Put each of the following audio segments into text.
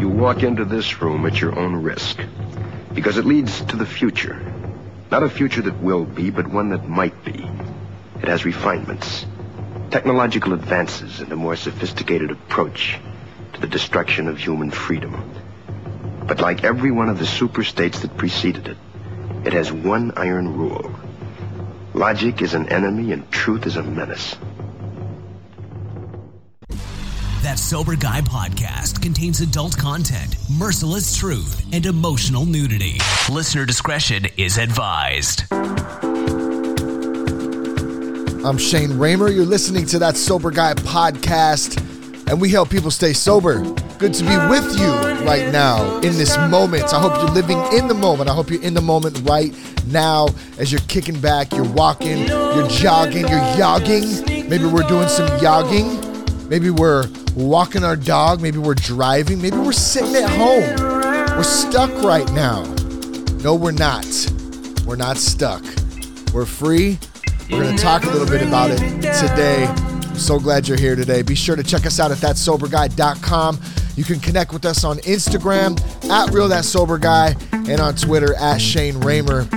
You walk into this room at your own risk. Because it leads to the future. Not a future that will be, but one that might be. It has refinements, technological advances, and a more sophisticated approach to the destruction of human freedom. But like every one of the super states that preceded it, it has one iron rule. Logic is an enemy and truth is a menace. That Sober Guy podcast contains adult content, merciless truth, and emotional nudity. Listener discretion is advised. I'm Shane Ramer. You're listening to that Sober Guy podcast, and we help people stay sober. Good to be with you right now in this moment. I hope you're living in the moment. I hope you're in the moment right now as you're kicking back, you're walking, you're jogging, you're yogging. Maybe we're doing some yogging. Maybe we're walking our dog. Maybe we're driving. Maybe we're sitting at home. We're stuck right now. No, we're not. We're not stuck. We're free. We're going to talk a little bit about it today. I'm so glad you're here today. Be sure to check us out at thatsoberguy.com. You can connect with us on Instagram at Real That Sober Guy and on Twitter at Shane Ramer.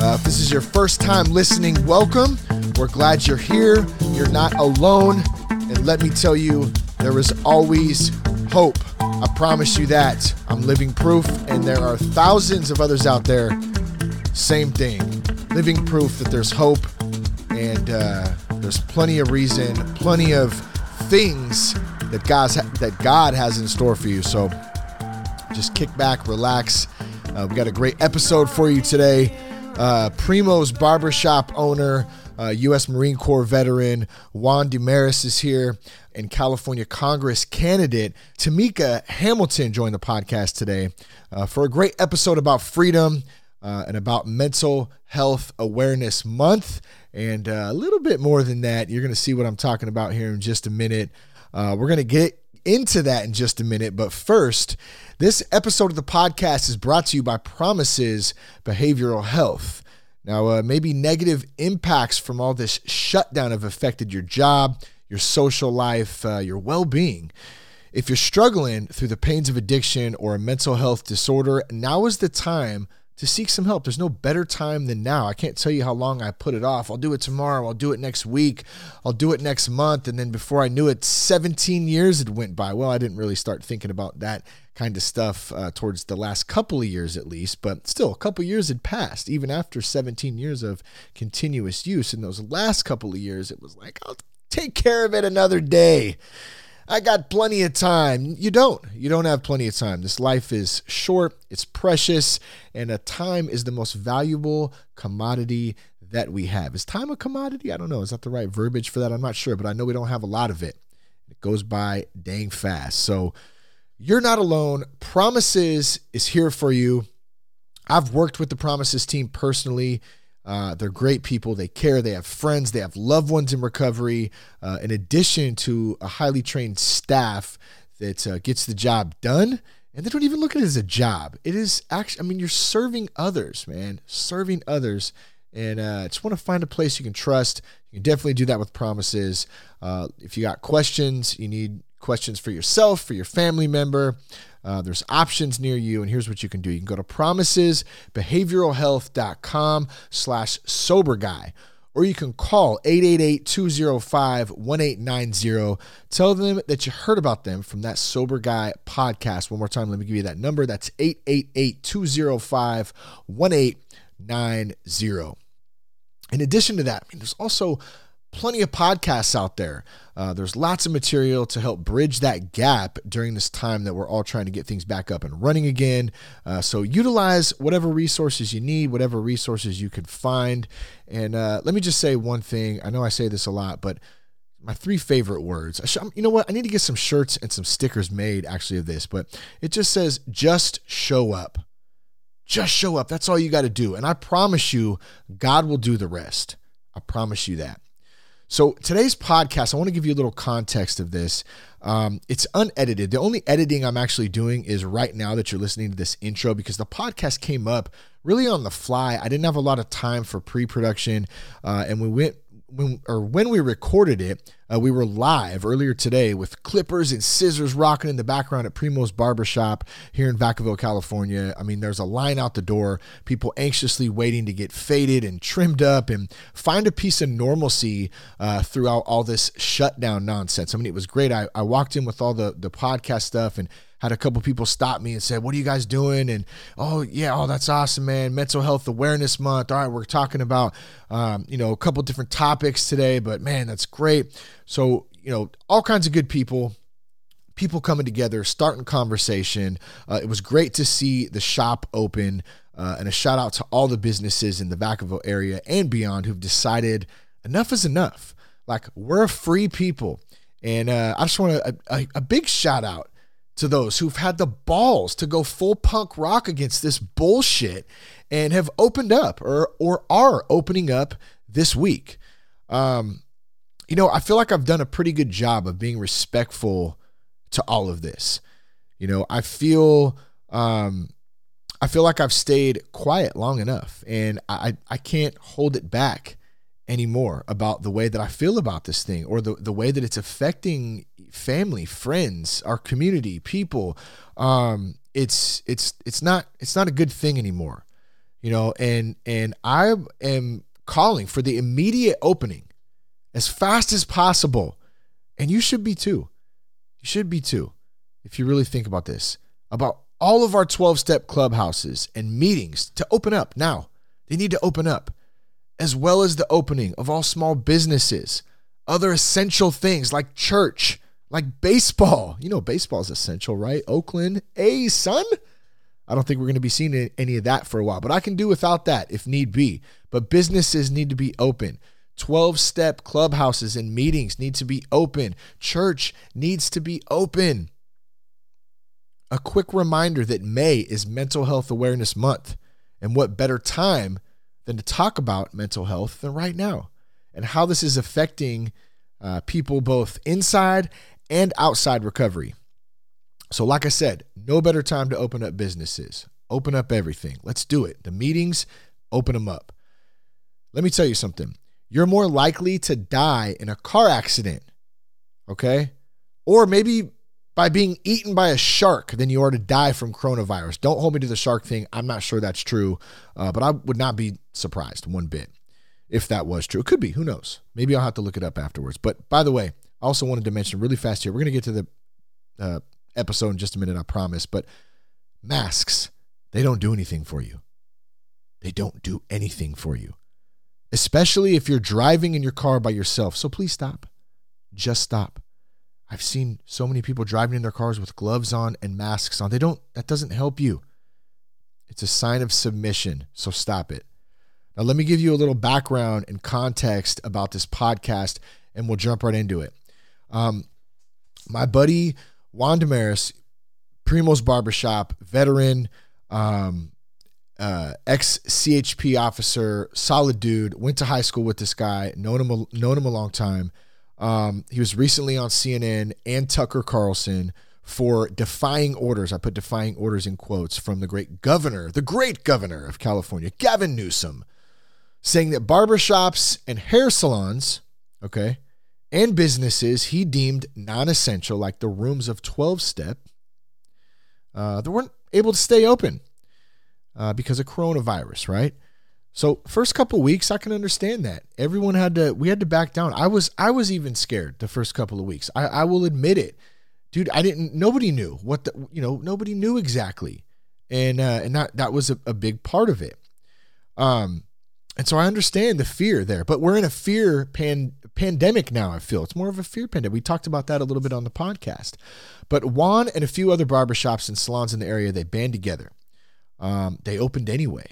Uh, if this is your first time listening, welcome. We're glad you're here. You're not alone. And let me tell you, there is always hope. I promise you that. I'm living proof, and there are thousands of others out there. Same thing. Living proof that there's hope, and uh, there's plenty of reason, plenty of things that God's that God has in store for you. So just kick back, relax. Uh, we got a great episode for you today. Uh, Primo's Barbershop owner uh, U.S. Marine Corps veteran Juan Demaris is here, and California Congress candidate Tamika Hamilton joined the podcast today uh, for a great episode about freedom uh, and about Mental Health Awareness Month. And uh, a little bit more than that. You're going to see what I'm talking about here in just a minute. Uh, we're going to get into that in just a minute. But first, this episode of the podcast is brought to you by Promises Behavioral Health. Now, uh, maybe negative impacts from all this shutdown have affected your job, your social life, uh, your well being. If you're struggling through the pains of addiction or a mental health disorder, now is the time to seek some help. There's no better time than now. I can't tell you how long I put it off. I'll do it tomorrow. I'll do it next week. I'll do it next month. And then before I knew it, 17 years had went by. Well, I didn't really start thinking about that kind of stuff uh, towards the last couple of years at least, but still a couple years had passed even after 17 years of continuous use. In those last couple of years, it was like, I'll take care of it another day. I got plenty of time. You don't. You don't have plenty of time. This life is short, it's precious, and a time is the most valuable commodity that we have. Is time a commodity? I don't know. Is that the right verbiage for that? I'm not sure, but I know we don't have a lot of it. It goes by dang fast. So you're not alone. Promises is here for you. I've worked with the Promises team personally. Uh, they're great people. They care. They have friends. They have loved ones in recovery. Uh, in addition to a highly trained staff that uh, gets the job done, and they don't even look at it as a job. It is actually, I mean, you're serving others, man, serving others. And uh, just want to find a place you can trust. You can definitely do that with promises. Uh, if you got questions, you need questions for yourself, for your family member. Uh, there's options near you, and here's what you can do. You can go to promisesbehavioralhealth.com slash sober guy, or you can call 888-205-1890. Tell them that you heard about them from that Sober Guy podcast. One more time, let me give you that number. That's 888-205-1890. In addition to that, I mean, there's also plenty of podcasts out there. Uh, there's lots of material to help bridge that gap during this time that we're all trying to get things back up and running again. Uh, so utilize whatever resources you need, whatever resources you could find. And uh, let me just say one thing. I know I say this a lot, but my three favorite words. You know what? I need to get some shirts and some stickers made actually of this, but it just says just show up. Just show up. That's all you got to do. And I promise you, God will do the rest. I promise you that. So today's podcast, I want to give you a little context of this. Um, it's unedited. The only editing I'm actually doing is right now that you're listening to this intro because the podcast came up really on the fly. I didn't have a lot of time for pre-production, uh, and we went when or when we recorded it, uh, we were live earlier today with clippers and scissors rocking in the background at Primo's Barbershop here in Vacaville, California. I mean, there's a line out the door, people anxiously waiting to get faded and trimmed up and find a piece of normalcy uh, throughout all this shutdown nonsense. I mean, it was great. I, I walked in with all the the podcast stuff and had a couple people stop me and said, "What are you guys doing?" And oh yeah, oh that's awesome, man. Mental Health Awareness Month. All right, we're talking about um, you know a couple different topics today, but man, that's great. So you know all kinds of good people. People coming together, starting conversation. Uh, it was great to see the shop open, uh, and a shout out to all the businesses in the Vacaville area and beyond who've decided enough is enough. Like we're free people, and uh, I just want a, a, a big shout out to those who've had the balls to go full punk rock against this bullshit and have opened up or or are opening up this week. Um, you know, I feel like I've done a pretty good job of being respectful to all of this. You know, I feel um, I feel like I've stayed quiet long enough, and I I can't hold it back anymore about the way that I feel about this thing or the, the way that it's affecting family, friends, our community, people. Um, it's it's it's not it's not a good thing anymore. You know, and and I am calling for the immediate opening as fast as possible. And you should be too. You should be too. If you really think about this, about all of our 12 step clubhouses and meetings to open up now. They need to open up as well as the opening of all small businesses, other essential things like church, like baseball. You know, baseball is essential, right? Oakland, a son. I don't think we're going to be seeing any of that for a while, but I can do without that if need be. But businesses need to be open. 12 step clubhouses and meetings need to be open. Church needs to be open. A quick reminder that May is Mental Health Awareness Month. And what better time than to talk about mental health than right now and how this is affecting uh, people both inside and outside recovery. So, like I said, no better time to open up businesses. Open up everything. Let's do it. The meetings, open them up. Let me tell you something. You're more likely to die in a car accident, okay? Or maybe by being eaten by a shark than you are to die from coronavirus. Don't hold me to the shark thing. I'm not sure that's true, uh, but I would not be surprised one bit if that was true. It could be. Who knows? Maybe I'll have to look it up afterwards. But by the way, I also wanted to mention really fast here. We're going to get to the uh, episode in just a minute, I promise. But masks, they don't do anything for you. They don't do anything for you, especially if you're driving in your car by yourself. So please stop. Just stop. I've seen so many people driving in their cars with gloves on and masks on. They don't, that doesn't help you. It's a sign of submission. So stop it. Now, let me give you a little background and context about this podcast, and we'll jump right into it. Um, my buddy Juan Damaris, Primo's Barbershop, veteran, um, uh, ex CHP officer, solid dude, went to high school with this guy, known him, known him a long time. Um, he was recently on CNN and Tucker Carlson for defying orders. I put defying orders in quotes from the great governor, the great governor of California, Gavin Newsom, saying that barbershops and hair salons, okay, and businesses he deemed non essential, like the rooms of 12 step, uh, they weren't able to stay open uh, because of coronavirus, right? So first couple weeks, I can understand that. Everyone had to we had to back down. I was I was even scared the first couple of weeks. I, I will admit it. Dude, I didn't nobody knew what the you know, nobody knew exactly. And uh and that that was a, a big part of it. Um and so I understand the fear there, but we're in a fear pan, pandemic now, I feel. It's more of a fear pandemic. We talked about that a little bit on the podcast. But Juan and a few other barbershops and salons in the area, they band together. Um, they opened anyway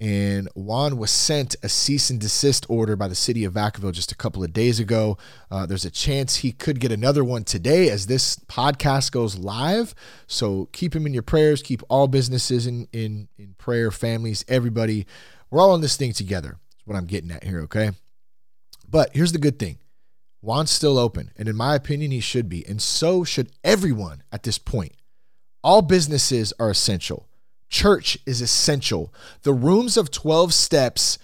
and Juan was sent a cease and desist order by the city of Vacaville just a couple of days ago. Uh, there's a chance he could get another one today as this podcast goes live. So keep him in your prayers. Keep all businesses in in in prayer, families, everybody. We're all on this thing together. That's what I'm getting at here. Okay, but here's the good thing: Juan's still open, and in my opinion, he should be, and so should everyone at this point. All businesses are essential. Church is essential. The rooms of 12 steps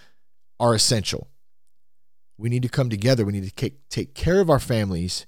are essential. We need to come together. We need to take, take care of our families,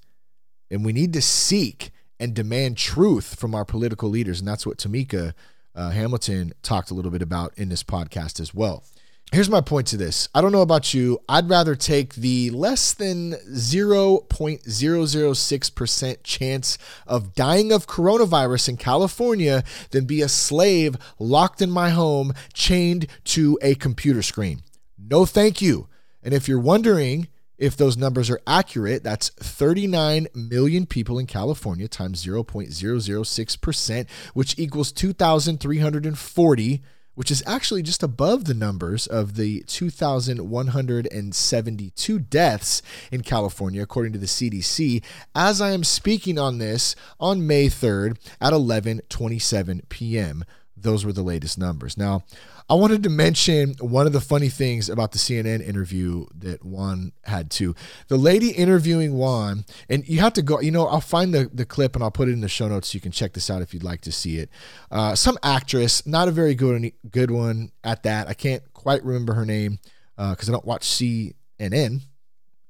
and we need to seek and demand truth from our political leaders. And that's what Tamika uh, Hamilton talked a little bit about in this podcast as well. Here's my point to this. I don't know about you. I'd rather take the less than 0.006% chance of dying of coronavirus in California than be a slave locked in my home, chained to a computer screen. No, thank you. And if you're wondering if those numbers are accurate, that's 39 million people in California times 0.006%, which equals 2,340 which is actually just above the numbers of the 2,172 deaths in California, according to the CDC, as I am speaking on this on May 3rd at 11:27 p.m. Those were the latest numbers. Now, I wanted to mention one of the funny things about the CNN interview that Juan had too. The lady interviewing Juan, and you have to go, you know, I'll find the, the clip and I'll put it in the show notes so you can check this out if you'd like to see it. Uh, some actress, not a very good, good one at that. I can't quite remember her name because uh, I don't watch CNN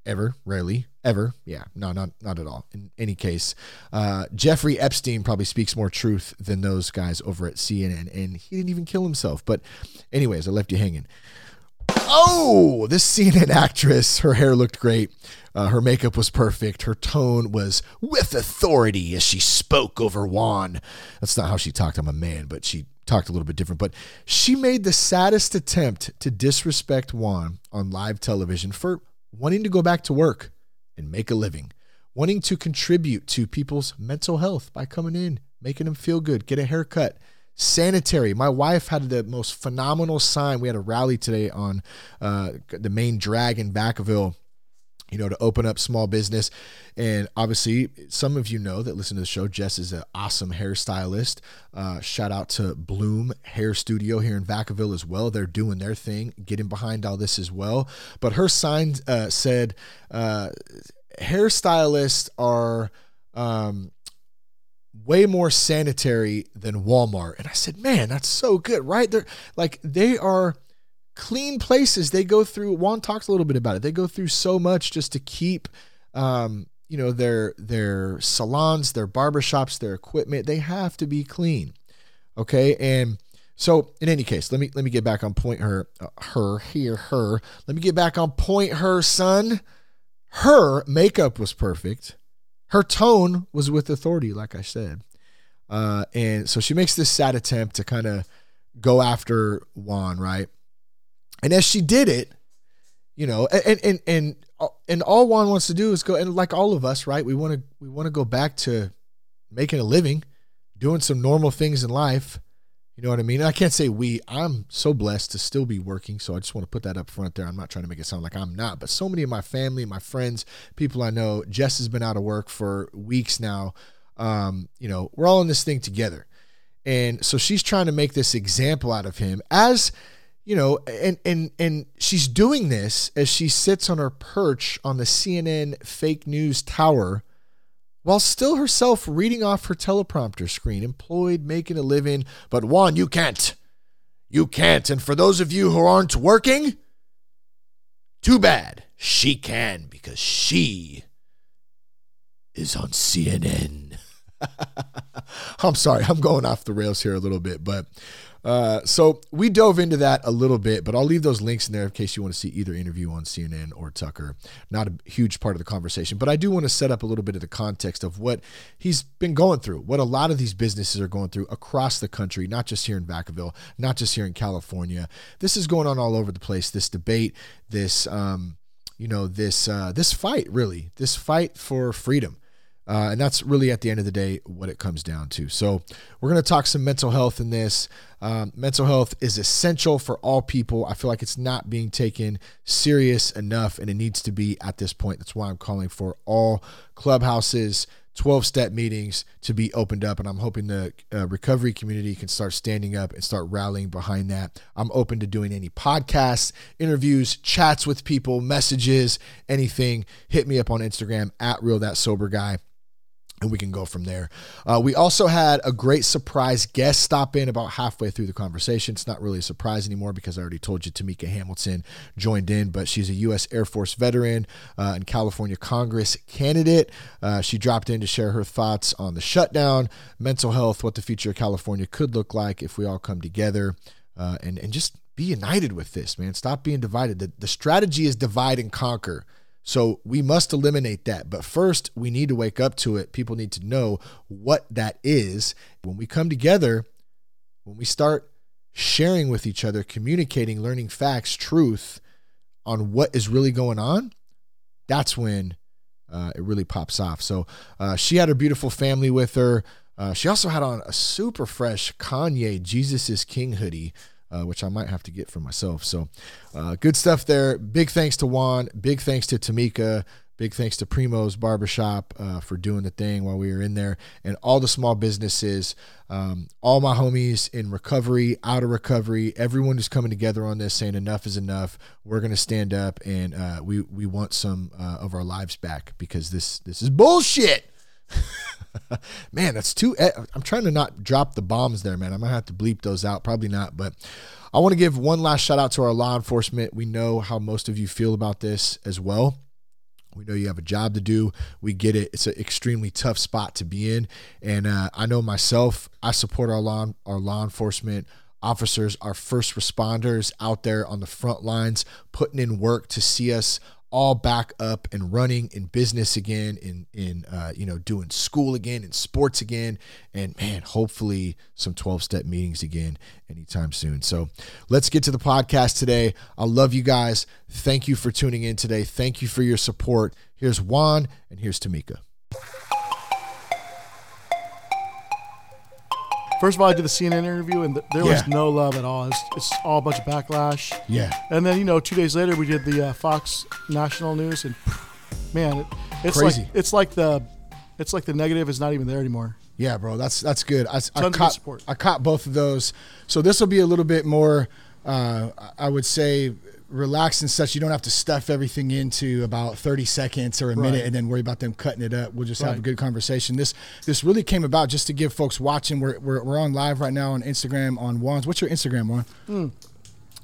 ever, rarely ever. Yeah, no, not not at all. In any case, uh, Jeffrey Epstein probably speaks more truth than those guys over at CNN, and he didn't even kill himself. But, anyways, I left you hanging. Oh, this CNN actress, her hair looked great. Uh, her makeup was perfect. Her tone was with authority as she spoke over Juan. That's not how she talked. I'm a man, but she talked a little bit different. But she made the saddest attempt to disrespect Juan on live television for wanting to go back to work and make a living, wanting to contribute to people's mental health by coming in, making them feel good, get a haircut. Sanitary. My wife had the most phenomenal sign. We had a rally today on uh, the main drag in Vacaville you know, to open up small business. And obviously, some of you know that listen to the show. Jess is an awesome hairstylist. Uh, shout out to Bloom Hair Studio here in Vacaville as well. They're doing their thing, getting behind all this as well. But her sign uh, said, uh, hairstylists are. Um, way more sanitary than Walmart. And I said, man, that's so good, right? They're like, they are clean places. They go through. Juan talks a little bit about it. They go through so much just to keep, um, you know, their their salons, their barbershops, their equipment. They have to be clean. Okay, and so in any case, let me let me get back on point. Her, uh, her here, her. Let me get back on point. Her son, her makeup was perfect. Her tone was with authority, like I said. Uh, and so she makes this sad attempt to kind of go after Juan, right? And as she did it, you know, and and and and all Juan wants to do is go and like all of us, right? We want to we want to go back to making a living, doing some normal things in life. You know what I mean? I can't say we. I'm so blessed to still be working, so I just want to put that up front there. I'm not trying to make it sound like I'm not, but so many of my family, my friends, people I know, Jess has been out of work for weeks now. Um, you know, we're all in this thing together. And so she's trying to make this example out of him as you know, and and and she's doing this as she sits on her perch on the CNN fake news tower while still herself reading off her teleprompter screen, employed, making a living. But Juan, you can't. You can't. And for those of you who aren't working, too bad. She can because she is on CNN. I'm sorry, I'm going off the rails here a little bit, but uh, so we dove into that a little bit, but I'll leave those links in there in case you want to see either interview on CNN or Tucker. Not a huge part of the conversation, but I do want to set up a little bit of the context of what he's been going through, what a lot of these businesses are going through across the country, not just here in Vacaville, not just here in California. This is going on all over the place. This debate, this, um, you know, this uh, this fight, really, this fight for freedom. Uh, and that's really at the end of the day what it comes down to. So, we're going to talk some mental health in this. Um, mental health is essential for all people. I feel like it's not being taken serious enough, and it needs to be at this point. That's why I'm calling for all clubhouses, 12 step meetings to be opened up. And I'm hoping the uh, recovery community can start standing up and start rallying behind that. I'm open to doing any podcasts, interviews, chats with people, messages, anything. Hit me up on Instagram at real that sober guy. And we can go from there. Uh, we also had a great surprise guest stop in about halfway through the conversation. It's not really a surprise anymore because I already told you Tamika Hamilton joined in, but she's a U.S. Air Force veteran uh, and California Congress candidate. Uh, she dropped in to share her thoughts on the shutdown, mental health, what the future of California could look like if we all come together, uh, and and just be united with this, man. Stop being divided. The, the strategy is divide and conquer. So we must eliminate that. But first, we need to wake up to it. People need to know what that is. When we come together, when we start sharing with each other, communicating, learning facts, truth on what is really going on, that's when uh, it really pops off. So uh, she had her beautiful family with her. Uh, she also had on a super fresh Kanye Jesus is King hoodie uh, which I might have to get for myself. So, uh, good stuff there. Big thanks to Juan. Big thanks to Tamika. Big thanks to Primo's Barbershop uh, for doing the thing while we were in there, and all the small businesses, um, all my homies in recovery, out of recovery. Everyone is coming together on this, saying enough is enough. We're gonna stand up, and uh, we we want some uh, of our lives back because this this is bullshit. man, that's too. I'm trying to not drop the bombs there, man. I might have to bleep those out. Probably not, but I want to give one last shout out to our law enforcement. We know how most of you feel about this as well. We know you have a job to do. We get it. It's an extremely tough spot to be in, and uh, I know myself. I support our law our law enforcement officers, our first responders out there on the front lines, putting in work to see us all back up and running in business again, in in uh, you know doing school again, in sports again, and man, hopefully some twelve step meetings again anytime soon. So let's get to the podcast today. I love you guys. Thank you for tuning in today. Thank you for your support. Here's Juan and here's Tamika. First of all, I did the CNN interview, and th- there Yeah. was no love at all. It's, it's all a bunch of backlash. Yeah. And then you know, two days later, we did the uh, Fox National News, and man, it, it's Crazy. like it's like the it's like the negative is not even there anymore. Yeah, bro, that's that's good. I, I of good caught support. I caught both of those. So this will be a little bit more, uh, I would say, relaxed and such. You don't have to stuff everything into about thirty seconds or a minute and then worry about them cutting it up. We'll just have a good conversation. This this really came about just to give folks watching. We're we're, we're on live right now on Instagram on Juan's. What's your Instagram, Juan? Hmm.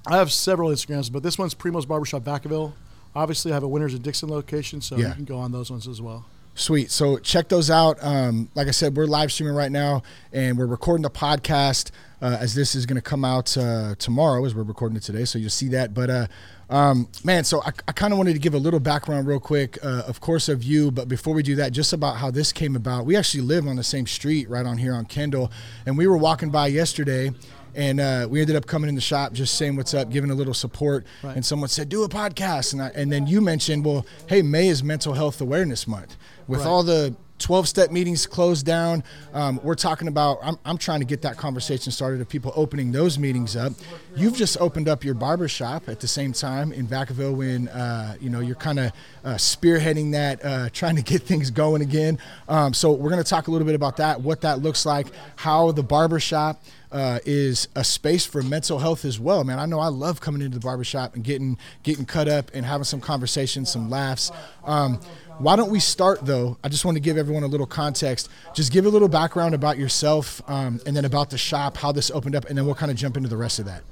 I have several Instagrams, but this one's Primo's Barbershop Vacaville. Obviously, I have a Winters and Dixon location, so Yeah. you can go on those ones as well. Sweet. So check those out. Um, like I said, we're live streaming right now, and we're recording the podcast uh, as this is going to come out uh, tomorrow, as we're recording it today. So you'll see that. But uh, um, man, so I, I kind of wanted to give a little background, real quick, uh, of course, of you. But before we do that, just about how this came about. We actually live on the same street, right on here on Kendall, and we were walking by yesterday. And uh, we ended up coming in the shop, just saying what's up, giving a little support. Right. And someone said, "Do a podcast," and I, and then you mentioned, "Well, hey, May is Mental Health Awareness Month." With Right. all the 12 step meetings closed down, um, we're talking about, I'm, I'm trying to get that conversation started of people opening those meetings up. You've just opened up your barber shop at the same time in Vacaville when, uh, you know, you're kind of uh, spearheading that, uh, trying to get things going again. Um, so we're going to talk a little bit about that, what that looks like, how the barber shop uh, is a space for mental health as well, man. I know I love coming into the barbershop and getting getting cut up and having some conversations, some laughs. Um, why don't we start though? I just want to give everyone a little context. Just give a little background about yourself um, and then about the shop, how this opened up, and then we'll kind of jump into the rest of that.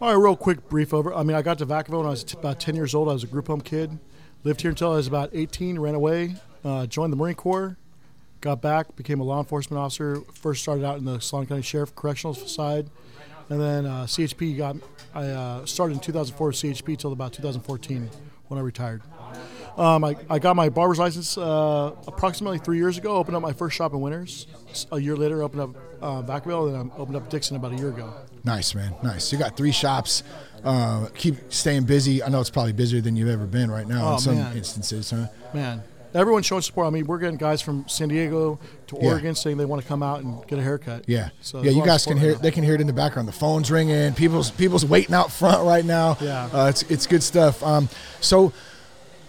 All right, real quick brief over. I mean, I got to Vacaville when I was t- about 10 years old. I was a group home kid. Lived here until I was about 18, ran away, uh, joined the Marine Corps, got back, became a law enforcement officer. First started out in the Solano County Sheriff Correctional side. And then uh, CHP got, I uh, started in 2004 with CHP till about 2014 when I retired. Um, I, I got my barber's license uh, approximately three years ago. Opened up my first shop in Winters. A year later, opened up uh, Vacaville, and I opened up Dixon about a year ago. Nice, man. Nice. You got three shops. Uh, keep staying busy. I know it's probably busier than you've ever been right now Oh, in some man. instances, huh? Man, everyone's showing support. I mean, we're getting guys from San Diego to Yeah. Oregon saying they want to come out and get a haircut. Yeah, So yeah. You guys can hear. right They can hear it in the background. The phone's ringing. People's people's waiting out front right now. Yeah. uh, it's it's good stuff. Um, so.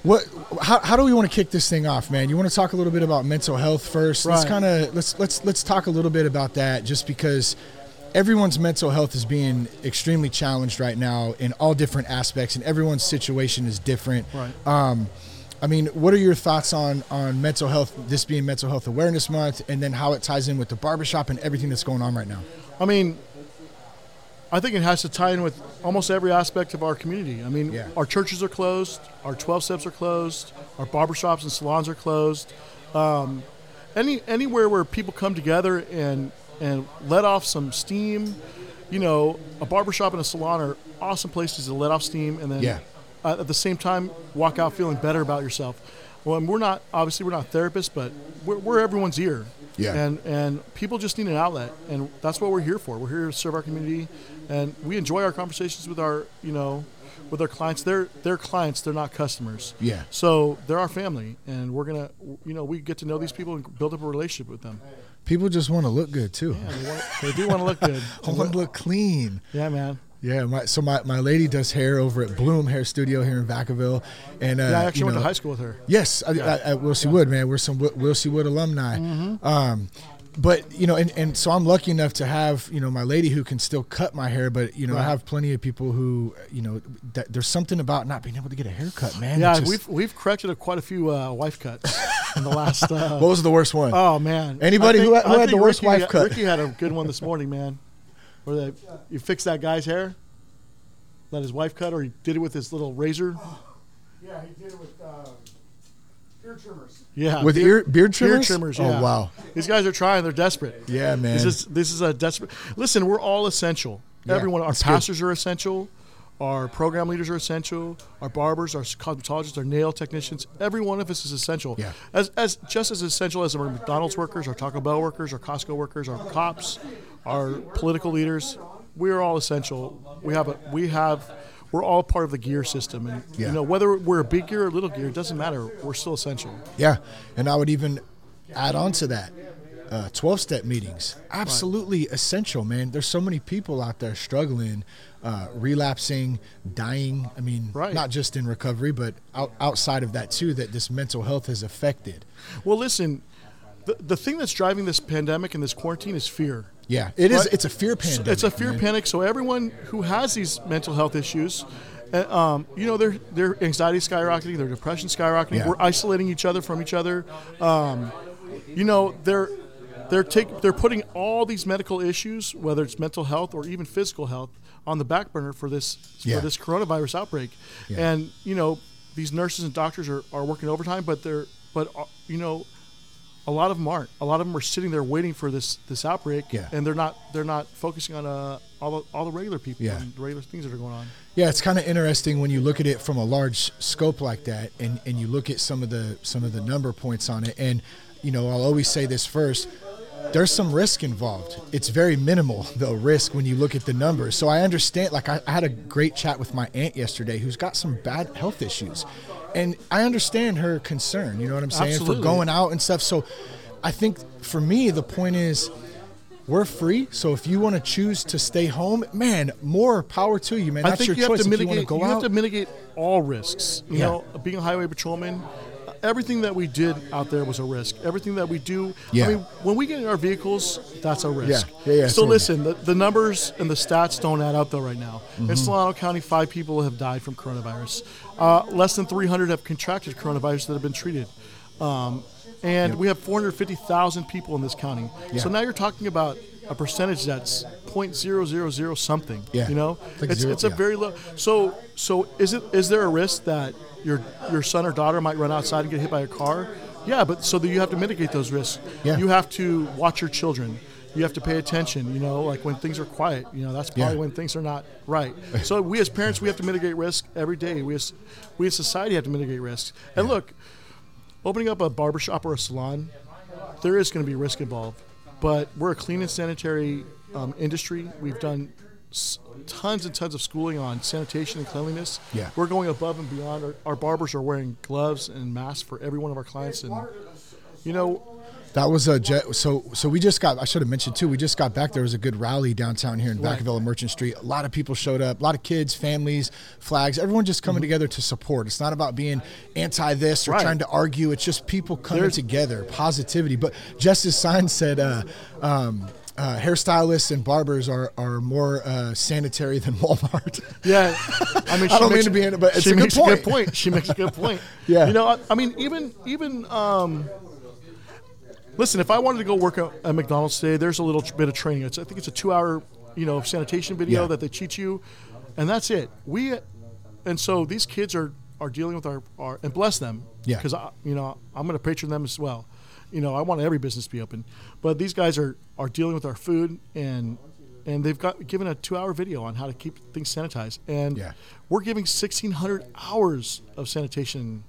What? How, how do we want to kick this thing off, man? You want to talk a little bit about mental health first? Let's kind of let's let's let's talk a little bit about that, just because everyone's mental health is being extremely challenged right now in all different aspects, and everyone's situation is different. Right. Um, I mean, what are your thoughts on on mental health? This being Mental Health Awareness Month, and then how it ties in with the barbershop and everything that's going on right now. I mean, I think it has to tie in with almost every aspect of our community. I mean, Yeah. our churches are closed, our 12 steps are closed, our barbershops and salons are closed. Um, any anywhere where people come together and and let off some steam, you know, a barbershop and a salon are awesome places to let off steam and then Yeah. uh, at the same time walk out feeling better about yourself. Well, and we're not obviously we're not therapists, but we're, we're everyone's ear. Yeah. And and people just need an outlet, and that's what we're here for. We're here to serve our community, and we enjoy our conversations with our you know with our clients. They're they're clients. They're not customers. Yeah. So they're our family, and we're gonna you know we get to know these people and build up a relationship with them. People just want to look good too. Yeah, they, want, they do want to look good. I want to look clean. Yeah, man. Yeah, my, so my, my lady does hair over at Bloom Hair Studio here in Vacaville, and uh, Yeah, I actually you went to high school with her. Yes, I, I, I, Will C. Wood, man. We're some Wi- Will C. Wood alumni. Mm-hmm. Um, but you know, and, and so I'm lucky enough to have you know my lady who can still cut my hair. But you know, I have plenty of people who you know that there's something about not being able to get a haircut, man. Yeah, just- we've we've corrected a, quite a few uh, wife cuts in the last. Uh, what was the worst one? Oh man! Anybody I who had- who had the think worst Ricky wife had- cut? Ricky had a good one this morning, man. Where they, you fixed that guy's hair, let his wife cut, or he did it with his little razor. Yeah, he did it with beard trimmers. Yeah, With ear- beard trimmers? Beard trimmers. Oh, wow. These guys are trying. They're desperate. Yeah, man. This is this is a desperate. Listen, we're all essential. Yeah, Everyone. Our that's good. pastors are essential. Our program leaders are essential. Our barbers, our cosmetologists, our nail technicians. Every one of us is essential. Yeah. As, as just as essential as our McDonald's workers, our Taco Bell workers, our Costco workers, our cops, our political leaders. We are all essential. We have a we have. We're all part of the gear system, and Yeah. you know whether we're a big gear or little gear, it doesn't matter. We're still essential. Yeah, and I would even add on to that. Uh, 12 step meetings absolutely essential man there's so many people out there struggling uh, relapsing dying i mean Right. not just in recovery but out, outside of that too that this mental health has affected Well, listen, the, the thing that's driving this pandemic and this quarantine is fear. Yeah it is it's a fear panic. It's a fear panic. So everyone who has these mental health issues, uh, um, you know, their their anxiety skyrocketing, their depression skyrocketing. Yeah. We're isolating each other from each other. Um, you know, they're they're take they're putting all these medical issues, whether it's mental health or even physical health, on the back burner for this Yeah. for this coronavirus outbreak. Yeah. And you know, these nurses and doctors are, are working overtime, but they're but uh, you know. A lot of them aren't. A lot of them are sitting there waiting for this this outbreak, Yeah. and they're not they're not focusing on uh, all the all the regular people Yeah. and the regular things that are going on. Yeah, it's kind of interesting when you look at it from a large scope like that, and, and you look at some of the some of the number points on it. And you know, I'll always say this first: there's some risk involved. It's very minimal though risk when you look at the numbers. So I understand. Like I, I had a great chat with my aunt yesterday, who's got some bad health issues, and I understand her concern. You know what I'm saying Absolutely. for going out and stuff. So I think for me, the point is we're free. So if you want to choose to stay home, man, more power to you, man. I think your you have choice. to if you want mitigate. to You, go have to mitigate all risks. You Yeah. know, being a highway patrolman, everything that we did out there was a risk. Everything that we do. Yeah. I mean, when we get in our vehicles, that's a risk. Yeah. Yeah, yeah, So listen, the, the numbers and the stats don't add up though right now. Mm-hmm. In Solano County, five people have died from coronavirus. Uh, less than 300 have contracted coronavirus that have been treated. Um, and we have 450,000 people in this county. Yeah. So now you're talking about a percentage that's 0.000 something. Yeah. You know, Like it's, zero- it's a very low. So so is it is there a risk that your your son or daughter might run outside and get hit by a car? Yeah, but so that you have to mitigate those risks. Yeah. You have to watch your children. You have to pay attention. You know, like when things are quiet. You know, that's probably Yeah. when things are not right. So we as parents, we have to mitigate risk every day. We as we as society have to mitigate risks. And look, opening up a barbershop or a salon, there is going to be risk involved. But we're a clean and sanitary um, industry. We've done tons and tons of schooling on sanitation and cleanliness. Yeah. We're going above and beyond. Our, our barbers are wearing gloves and masks for every one of our clients. And, you know, That was a jet. So, so we just got. I should have mentioned too. We just got back. There was a good rally downtown here in Right. Vacaville Merchant Street. A lot of people showed up. A lot of kids, families, flags. Everyone just coming together to support. It's not about being anti this or Mm-hmm. Right. trying to argue. It's just people coming There's- together, positivity. But Jess's sign said, uh, um, uh, hairstylists and barbers are are more uh, sanitary than Walmart. Yeah, I mean, I don't she mean makes to be in it, but it's she a good makes a point. good point. She makes a good point. Yeah. you know, I, I mean, even even um, listen, if I wanted to go work at, at McDonald's today, there's a little bit of training. It's I think it's a two hour you know sanitation video Yeah. that they teach you, and that's it. We and so these kids are are dealing with our, our and bless them. Yeah. because you know I'm going to patron them as well. You know, I want every business to be open, but these guys are are dealing with our food and. And they've got given a two-hour video on how to keep things sanitized, and Yeah. we're giving 1,600 hours of sanitation.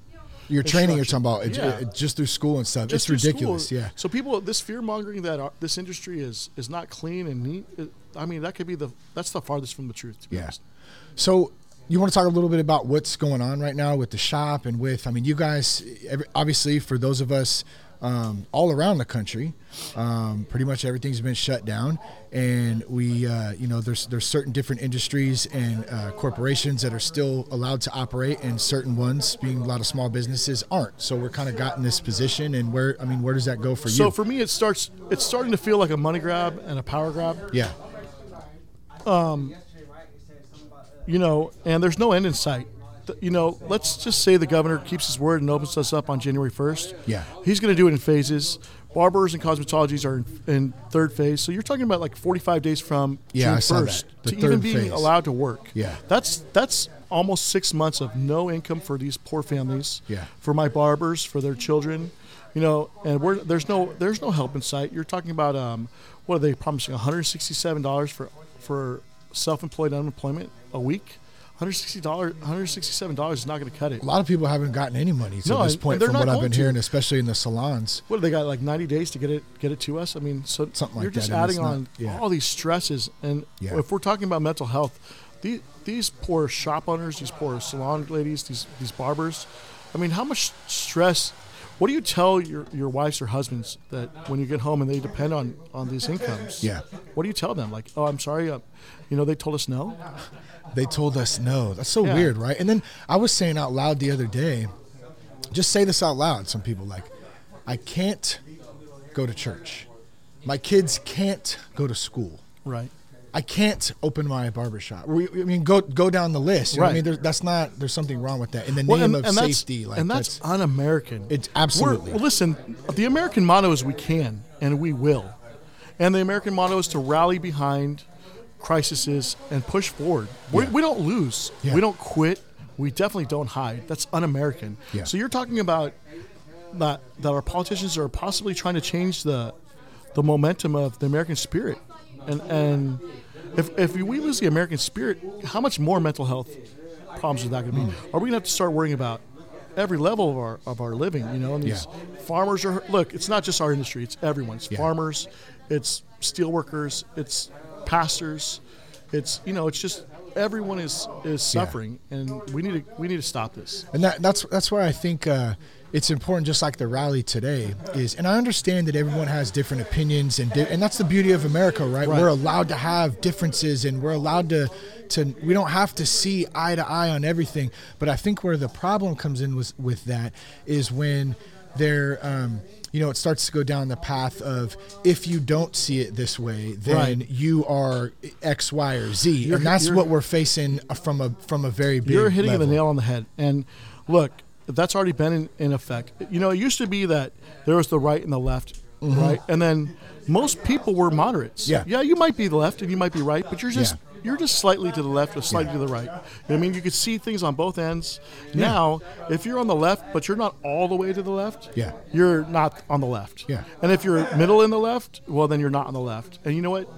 Your training you're talking about it, Yeah. it- just through school and stuff. just it's ridiculous. school. Yeah. So people, this fear mongering that our, this industry is is not clean and neat. It, I mean, that could be the that's the farthest from the truth. To be Yeah. honest. So you want to talk a little bit about what's going on right now with the shop and with, I mean, you guys, every, obviously for those of us um, all around the country, um, pretty much everything's been shut down, and we, uh, you know, there's there's certain different industries and uh, corporations that are still allowed to operate, and certain ones, being a lot of small businesses, aren't. So we're kind of got in this position, and where, I mean, where does that go for you? So for me, it starts. It's starting to feel like a money grab and a power grab. yeah, Um, you know, and there's no end in sight. You know, let's just say the governor keeps his word and opens us up on January 1st. Yeah. He's going to do it in phases. Barbers and cosmetologies are in, in third phase. So you're talking about like 45 days from Yeah, June 1st to even being phase. allowed to work. Yeah. That's that's almost six months of no income for these poor families. Yeah. For my barbers, for their children, you know, and we're there's no there's no help in sight. You're talking about um, what are they promising? 167 dollars for for self-employed unemployment a week. 160 dollars, 167 dollars is not going to cut it. a lot of people haven't gotten any money to No, this point from what I've been to. hearing, especially in the salons. What do they got? Like 90 days to get it get it to us. I mean, so Something like you're just adding not- on yeah. all these stresses. And Yeah. if we're talking about mental health, these these poor shop owners, these poor salon ladies, these these barbers. I mean, how much stress? What do you tell your, your wives or husbands that when you get home and they depend on, on these incomes? Yeah. What do you tell them? Like, oh, I'm sorry, uh, you know, they told us no. They told us no. That's so Yeah. weird, right? And then I was saying out loud the other day, just say this out loud. Some people like, I can't go to church. My kids can't go to school. Right. I can't open my barbershop. We, I mean, go go down the list. You what I mean, there's, that's not. There's something wrong with that. In the Well, name and, of and that's, safety, like and that's, un-American. It's absolutely. well, listen, the American motto is "We can and we will," and the American motto is to rally behind crises and push forward. We, Yeah. we don't lose. Yeah. We don't quit. We definitely don't hide. That's un-American. Yeah. So you're talking about that that our politicians are possibly trying to change the the momentum of the American spirit, and and if if we lose the American spirit, how much more mental health problems is that going to be? Mm. Are we going to have to start worrying about every level of our of our living? You know, and these farmers are look. It's not just our industry; it's everyone's. Yeah. Farmers, it's steel workers, it's pastors, it's you know, it's just everyone is is suffering, and we need to we need to stop this. and that, that's that's why I think uh, it's important. Just like the rally today is, and I understand that everyone has different opinions, and di- and that's the beauty of America, right? Right. We're allowed to have differences, and we're allowed to to we don't have to see eye to eye on everything. But I think where the problem comes in with with that is when there. Um, you know, it starts to go down the path of if you don't see it this way, then Right. you are X, Y, or Z, You're- and that's what we're facing from a from a very big. You're hitting level. the nail on the head. And look, that's already been in, in effect. You know, it used to be that there was the right and the left, right? And then most people were moderates. Mm-hmm. Yeah. Yeah, you might be the left and you might be right, but you're just Yeah. You're just slightly to the left or slightly to the right. You know I mean, you could see things on both ends. Now, if you're on the left, but you're not all the way to the left, Yeah. you're not on the left. Yeah. And if you're middle in the left, well, then you're not on the left. And you know what?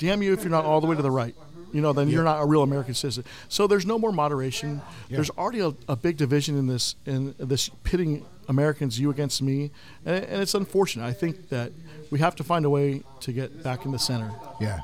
damn you if you're not all the way to the right. You know, then you're not a real American citizen. So there's no more moderation. There's already a, a big division in this in this pitting Americans, you against me, and, and it's unfortunate. I think that we have to find a way to get back in the center. Yeah.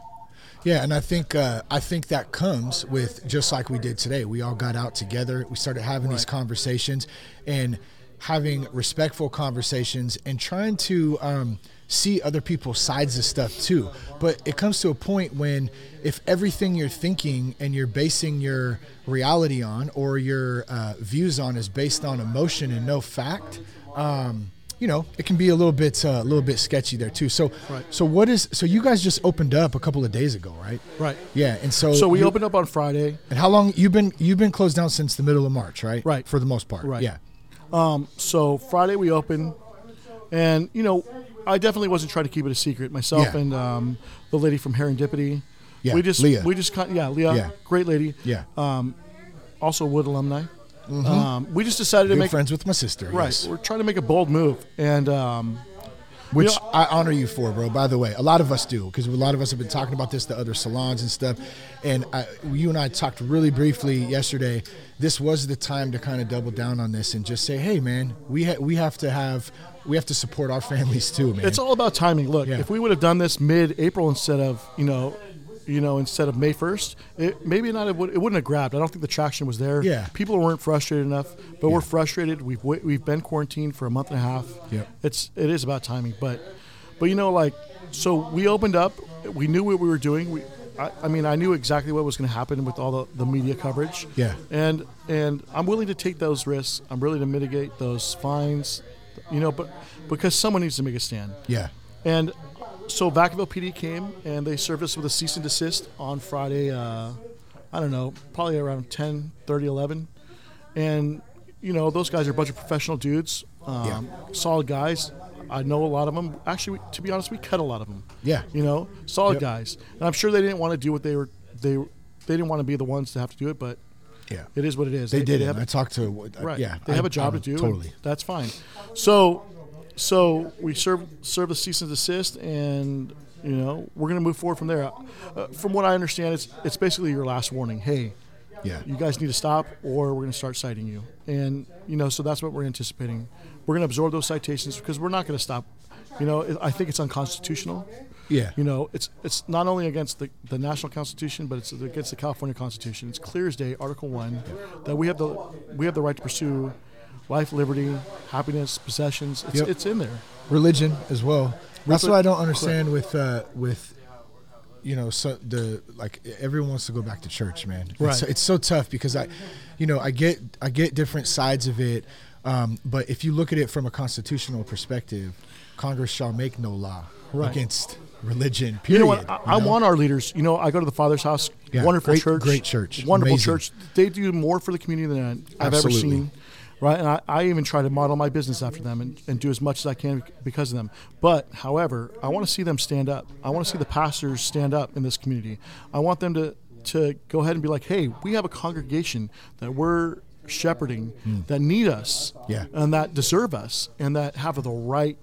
Yeah, and I think uh, I think that comes with just like we did today. We all got out together. We started having these conversations and having respectful conversations and trying to um, see other people's sides of stuff too. But it comes to a point when if everything you're thinking and you're basing your reality on or your uh, views on is based on emotion and no fact, um, you know, it can be a little bit uh, a little bit sketchy there too. So, Right. so what is so you guys just opened up a couple of days ago, right? Right. Yeah, and so So we you- opened up on Friday. And how long you've been you've been closed down since the middle of March, right? Right. For the most part. Right. Yeah. So Friday we opened, and you know, I definitely wasn't trying to keep it a secret. Myself Yeah. and um, the lady from Serendipity. Yeah, We just Leah. we just yeah Leah Yeah. great lady Yeah. also Wood alumni. Um, we just decided to make friends with my sister. right. yes. We're trying to make a bold move, and um, Which You know- I honor you for, bro. By the way, a lot of us do because a lot of us have been talking about this to other salons and stuff. And I, you and I talked really briefly yesterday. This was the time to kind of double down on this and just say, "Hey, man, we ha- we have to have we have to support our families too, man." it's all about timing. Look, Yeah. if we would have done this mid-April instead of you know, you know, instead of May first, it maybe not. It, would, it wouldn't have grabbed. I don't think the traction was there. Yeah. people weren't frustrated enough, but Yeah. we're frustrated. We've we've been quarantined for a month and a half. Yep. it's it is about timing, but but you know, like so we opened up. We knew what we were doing. We. I, I mean, I knew exactly what was going to happen with all the, the media coverage. Yeah. And and I'm willing to take those risks. I'm willing to mitigate those fines, you know, but because someone needs to make a stand. yeah, And so Vacaville PD came and they served us with a cease and desist on Friday. Uh, I don't know, probably around 10, 30, 11. And you know, those guys are a bunch of professional dudes, um, solid guys. I know a lot of them. Actually, to be honest, we cut a lot of them. Yeah. You know, solid Yep. guys. And I'm sure they didn't want to do what they were. They they didn't want to be the ones to have to do it, but yeah. it is what it is. They did it. have- I talked to uh, Right. Yeah, They I- have a job to do. Totally. That's fine. So, so we serve serve the cease and desist, and you know we're going to move forward from there. Uh, from what I understand, it's it's basically your last warning. Hey, Yeah. you guys need to stop, or we're going to start citing you. And you know, so that's what we're anticipating. We're going to absorb those citations because we're not going to stop. You know, I think it's unconstitutional. Yeah. You know, it's it's not only against the, the national constitution, but it's against the California Constitution. It's clear as day, Article One, that we have the we have the right to pursue life, liberty, happiness, possessions. It's, Yep. it's in there. religion as well. That's what I don't understand with uh, with you know so the like everyone wants to go back to church, man. It's, Right. it's so tough because I, you know, I get I get different sides of it, um, but if you look at it from a constitutional perspective, Congress shall make no law Right. against religion. You Period. know what? I, I you know? want our leaders. You know, I go to the Father's house. Yeah, wonderful great- church. great church. Wonderful Amazing. church. They do more for the community than I've Absolutely. ever seen. Right, and I, I even try to model my business after them and, and do as much as I can because of them. But, however, I want to see them stand up. I want to see the pastors stand up in this community. I want them to to go ahead and be like, "Hey, we have a congregation that we're shepherding that need us. Yeah. and that deserve us, and that have the right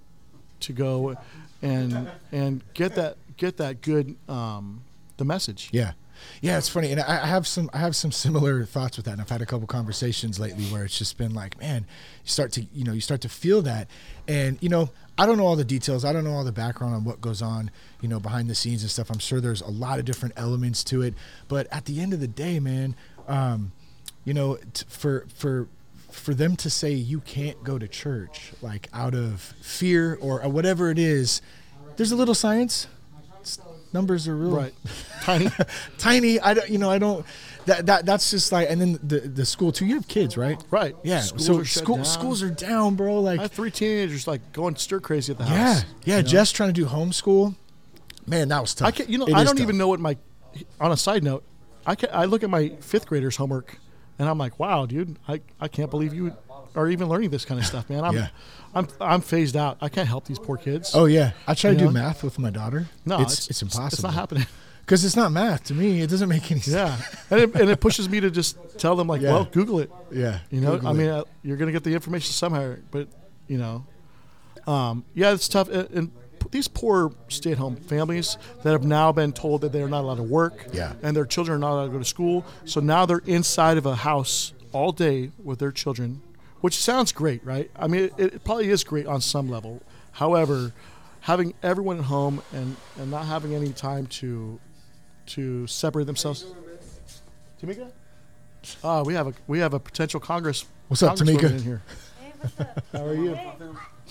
to go and and get that get that good um, the message. Yeah, yeah, it's funny, and I, I have some I have some similar thoughts with that. And I've had a couple conversations lately where it's just been like, man, you start to you know you start to feel that, and you know I don't know all the details, I don't know all the background on what goes on, you know, behind the scenes and stuff. I'm sure there's a lot of different elements to it, but at the end of the day, man, um, you know, t- for for for them to say you can't go to church like out of fear or whatever it is, there's a little science. Numbers are real Right, tiny. tiny. I don't, you know, I don't. That that that's just like, and then the the school too. You have kids, right? Right. Yeah. Schools so school schools are down, bro. Like, I have three teenagers like going stir crazy at the yeah, house. yeah. you know? Just trying to do homeschool. Man, that was tough. I can You know, It I don't tough. even know what my. On a side note, I can I look at my fifth graders' homework, and I'm like, wow, dude, I, I can't believe you are even learning this kind of stuff, man. I'm Yeah. I'm I'm phased out. I can't help these poor kids. Oh yeah, I try to You do math with my daughter. no, it's it's, impossible. It's not happening. because it's not math to me. It doesn't make any sense. Yeah, and it, and it pushes me to just tell them like, Yeah. well, Google it. Yeah, You know, Google I mean, uh, you're going to get the information somehow, but you know, um, yeah, it's tough. And, and these poor stay-at-home families that have now been told that they're not allowed to work, Yeah. and their children are not allowed to go to school, so now they're inside of a house all day with their children, which sounds great, right? I mean, it, it probably is great on some level. However, having everyone at home and and not having any time to to separate themselves. Tamika. Ah, we have a we have a potential Congress. What's up, Congresswoman Tamika? In here. Hey, what's up? How are you?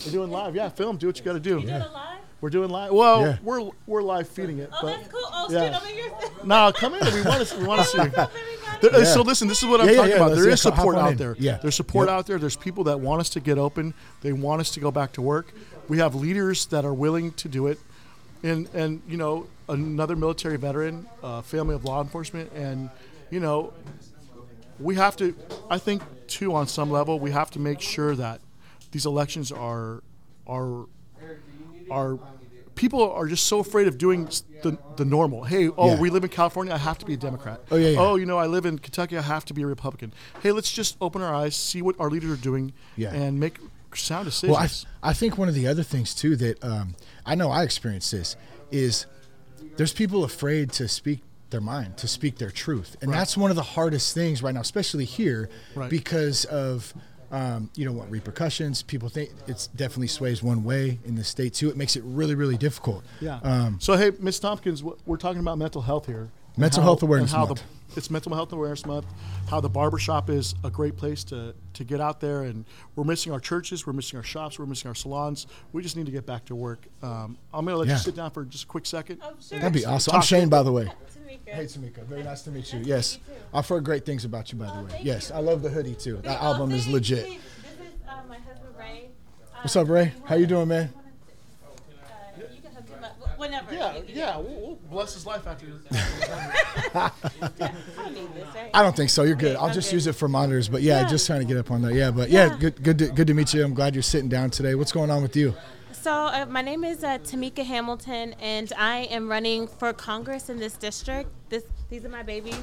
We're doing live. Yeah, film. Do what you got to do. You doing live? We're doing live. Well, Yeah. we're we're live feeding it. Oh, but that's cool. Oh, yeah. straight over your no, come in. We want to we want to see. You. Very got There- uh, Yeah. So listen, this is what I'm Yeah, talking yeah, about. let's- yeah, support out in. there. Yeah. There's support Yep. out there. There's people that want us to get open. They want us to go back to work. We have leaders that are willing to do it. And and you know, another military veteran, uh, family of law enforcement, and you know, we have to. I think too, on some level, we have to make sure that these elections are are are people are just so afraid of doing the, the normal. Hey, oh, Yeah. we live in California. I have to be a Democrat. Oh, yeah, yeah. Oh, you know, I live in Kentucky. I have to be a Republican. Hey, let's just open our eyes, see what our leaders are doing, Yeah. and make sound decisions. Well, I, I think one of the other things too that um, I know I experienced this is there's people afraid to speak their mind, to speak their truth, and that's one of the hardest things right now, especially here, Right. because of um, you know what repercussions. People think it's definitely sways one way in the state too. It makes it really, really difficult. yeah. Um, so, hey, Ms. Tompkins, we're talking about mental health here. and Mental Health Awareness and how Month. The, it's Mental Health Awareness Month. How the barbershop is a great place to, to get out there, and we're missing our churches, we're missing our shops, we're missing our salons. We just need to get back to work. Um, I'm going to let Yeah. you sit down for just a quick second. Oh, sure. that'd be awesome. I'm Shane, by the way. Tamika. Hey Tamika, very nice to meet you. Yes, I've heard great things about you, by the way. Yes, you. I love the hoodie too. That Oh, album is legit. thanks. This is uh, my husband Ray. Uh, What's up, Ray? How you doing, man? uh, you can hook him up wh- whenever. Yeah, you- you- yeah, we'll, we'll bless his life after. I don't this. I don't think so. You're good. I'll just use it for monitors. But yeah, Yeah. just trying to get up on that. Yeah, but yeah, Yeah. good, good, to, good to meet you. I'm glad you're sitting down today. What's going on with you? So uh, my name is uh, Tamika Hamilton, and I am running for Congress in this district. This, these are my babies.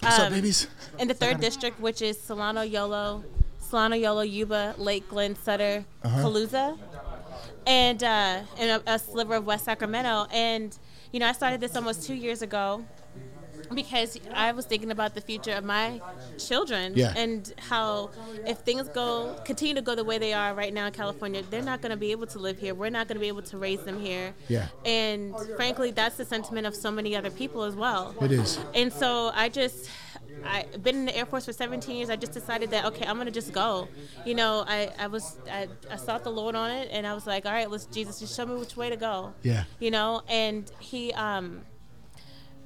What's up, Um, babies? In the third district, which is Solano Yolo, Solano Yolo, Yuba, Lake Glenn, Sutter, Uh-huh. Colusa, and uh, a, a sliver of West Sacramento. And you know, I started this almost two years ago because I was thinking about the future of my children Yeah. and how if things go continue to go the way they are right now in California, they're not going to be able to live here. We're not going to be able to raise them here. Yeah. And frankly, that's the sentiment of so many other people as well. It is. And so I just, I've been in the Air Force for 17 years. I just decided that okay, I'm gonna just go. You know, I, I was I, I sought the Lord on it, and I was like, all right, let's Jesus, just show me which way to go. Yeah. You know, and he um,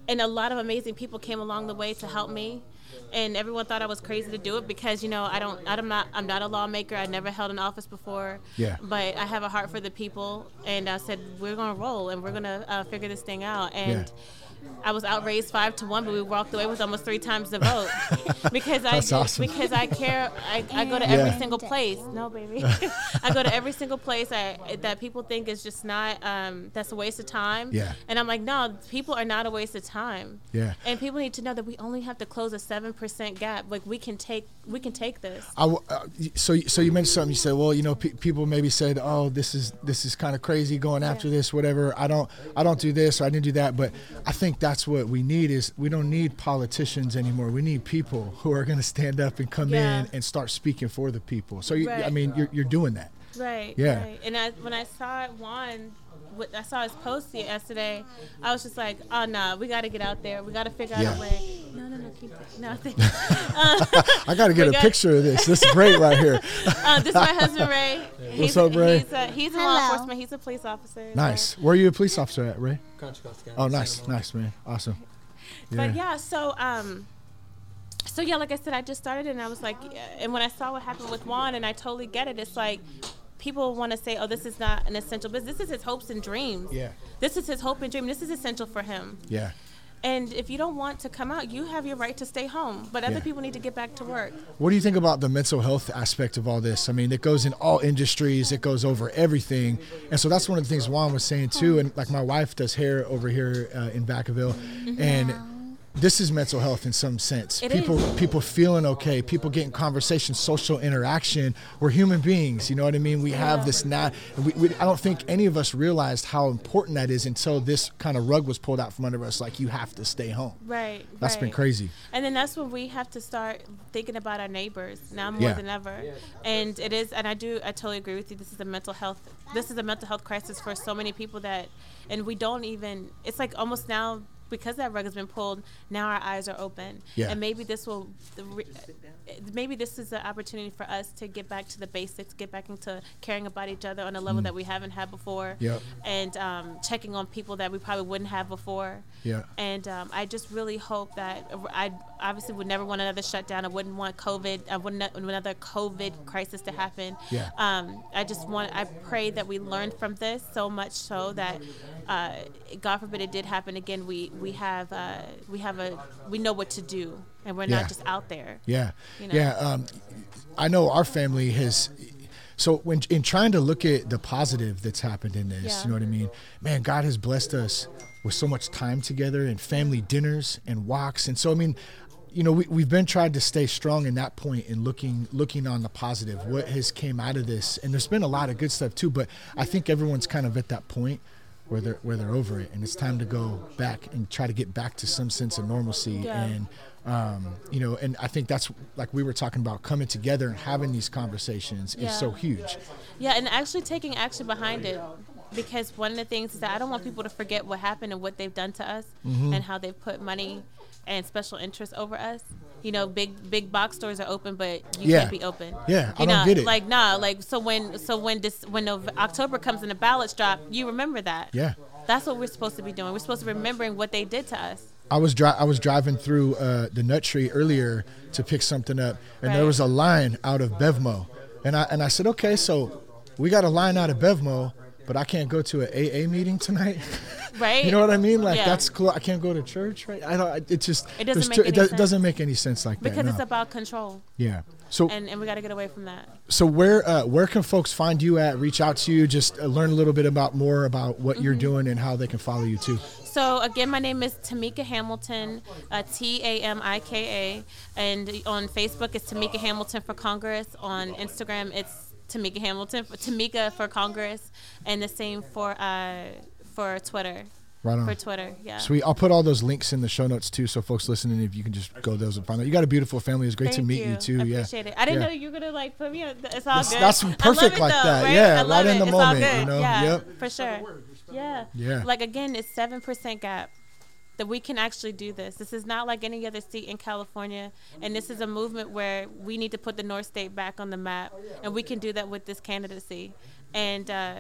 and a lot of amazing people came along the way to help me. And everyone thought I was crazy to do it because you know I don't I'm not I'm not a lawmaker. I never held an office before. Yeah. But I have a heart for the people, and I said we're gonna roll and we're gonna uh, figure this thing out. And I was outraised five to one, but we walked away with almost three times the vote because I do- awesome. because I care. I, I go to Yeah. every single place. No, baby, I go to every single place I, that people think is just not. Um, that's a waste of time. Yeah. And I'm like, no, people are not a waste of time. Yeah. And people need to know that we only have to close a seven percent gap. Like we can take we can take this. I w- uh, so so you mentioned something. You said, well, you know, pe- people maybe said, oh, this is this is kind of crazy going after this, whatever. I don't I don't do this or I didn't do that. But I think that's what we need is we don't need politicians anymore. We need people who are going to stand up and come Yeah. in and start speaking for the people. So you, I mean, you're you're doing that. Right. Yeah. Right. And I, when I saw Juan, what- I saw his post yesterday. I was just like, oh no, we got to get out there. We got to figure Yeah. out a way. No, no, no, keep it. No, thank I got to get a got- picture of this. This is great right here. uh, this is my husband Ray. He's What's up, Ray? He's, a, he's in Hello. law enforcement. He's a police officer. Nice. Where are you a police officer at, Ray? Oh, nice, nice, man. Awesome. But yeah, so um, so yeah, like I said, I just started and I was like, and when I saw what happened with Juan, and I totally get it. It's like people want to say, oh, this is not an essential business. This is his hopes and dreams. Yeah. This is his hope and dream. This is essential for him. Yeah. And if you don't want to come out, you have your right to stay home. But other Yeah. people need to get back to work. What do you think about the mental health aspect of all this? I mean, it goes in all industries, it goes over everything. And so that's one of the things Juan was saying too. And like my wife does hair over here uh, in Vacaville. And this is mental health in some sense. It people is. people feeling okay, people getting conversation, social interaction. We're human beings, you know what I mean? We have this not we, we, I don't think any of us realized how important that is until this kind of rug was pulled out from under us like you have to stay home. Right. That's been crazy. And then that's when we have to start thinking about our neighbors now more Yeah. than ever. And it is, and I do, I totally agree with you. This is a mental health, this is a mental health crisis for so many people that, and we don't even. It's like almost now because that rug has been pulled, now our eyes are open. Yeah. And maybe this will, maybe this is an opportunity for us to get back to the basics, get back into caring about each other on a level that we haven't had before. Mm. Yep. And um, checking on people that we probably wouldn't have before. Yeah. And um, I just really hope that I obviously would never want another shutdown. I wouldn't want COVID. I wouldn't want another COVID crisis to happen. Yeah. Um, I just want. I pray that we learned from this so much so that, uh, God forbid it did happen again. We we have uh, we have a we know what to do, and we're Yeah. not just out there. Yeah, You know? yeah. Um, I know our family has. So when in trying to look at the positive that's happened in this, Yeah. you know what I mean? Man, God has blessed us with so much time together and family dinners and walks, and so I mean, you know, we we've been trying to stay strong in that point and looking looking on the positive. What has came out of this, and there's been a lot of good stuff too. But I think everyone's kind of at that point where they're where they're over it, and it's time to go back and try to get back to some sense of normalcy Yeah. and um, you know, and I think that's like we were talking about coming together and having these conversations is so huge. Yeah, and actually taking action behind it. Because one of the things is that I don't want people to forget what happened and what they've done to us Mm-hmm. and how they've put money and special interests over us. You know, big big box stores are open, but you Yeah. can't be open. Yeah, I you don't get it. Like nah, like so when so when this when October comes and the ballots drop, you remember that. Yeah. That's what we're supposed to be doing. We're supposed to be remembering what they did to us. I was dri- I was driving through uh, the Nut Tree earlier to pick something up, and there was a line out of Bevmo, and I and I said, okay, so we got a line out of Bevmo, but I can't go to an AA meeting tonight. Right? you know what I mean? Like Yeah. that's cool. I can't go to church, right? I don't. It just It doesn't make too- any it, sense. doesn't make any sense like because that. it's no. about control. yeah. So And, and we got to get away from that. So where uh, where can folks find you at? Reach out to you, just uh, learn a little bit about more about what you're Mm-hmm. doing and how they can follow you too. So again, my name is Tamika Hamilton, uh, T A M I K A, and on Facebook it's Tamika Hamilton for Congress. On Instagram it's Tamika Hamilton, Tamika for Congress, and the same for uh, for Twitter. Right on. For Twitter, yeah. Sweet. I'll put all those links in the show notes too, so folks listening, if you can just go those and find out. You got a beautiful family. It's great Thank to meet you, too. I yeah. appreciate it. I didn't Yeah. know you were gonna like put me. On, it's all That's- good. that's perfect like though, that. Right? Yeah, I love right in it. the it's all moment, good. you know? Yeah, Yep. for sure. Yeah. Yeah. Like again, it's seven percent gap. That we can actually do this. This is not like any other state in California, and this is a movement where we need to put the North State back on the map, and we can do that with this candidacy. And uh,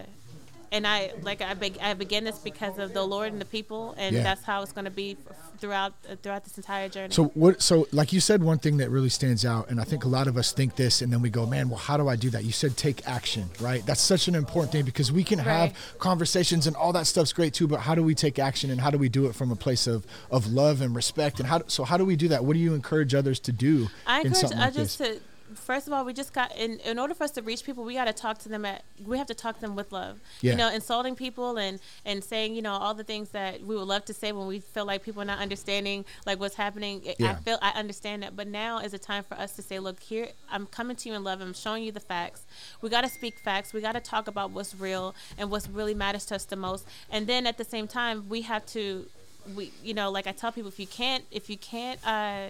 and I like I beg I began this because of the Lord and the people, and Yeah. that's how it's going to be throughout uh, throughout this entire journey. So what? So like you said, one thing that really stands out, and I think a lot of us think this, and then we go, "Man, well, how do I do that?" You said take action, right? That's such an important thing because we can have conversations, and all that stuff's great too. But how do we take action, and how do we do it from a place of of love and respect? And how? So how do we do that? What do you encourage others to do I encourage like others this? to. First of all, we just got in. In order for us to reach people, we got to talk to them at. We have to talk to them with love. Yeah. You know, insulting people and and saying you know all the things that we would love to say when we feel like people are not understanding like what's happening. I- Yeah. I feel I understand that, but now is a time for us to say, look, here I'm coming to you in love. I'm showing you the facts. We got to speak facts. We got to talk about what's real and what's really matters to us the most. And then at the same time, we have to we you know like i tell people if you can't if you can't uh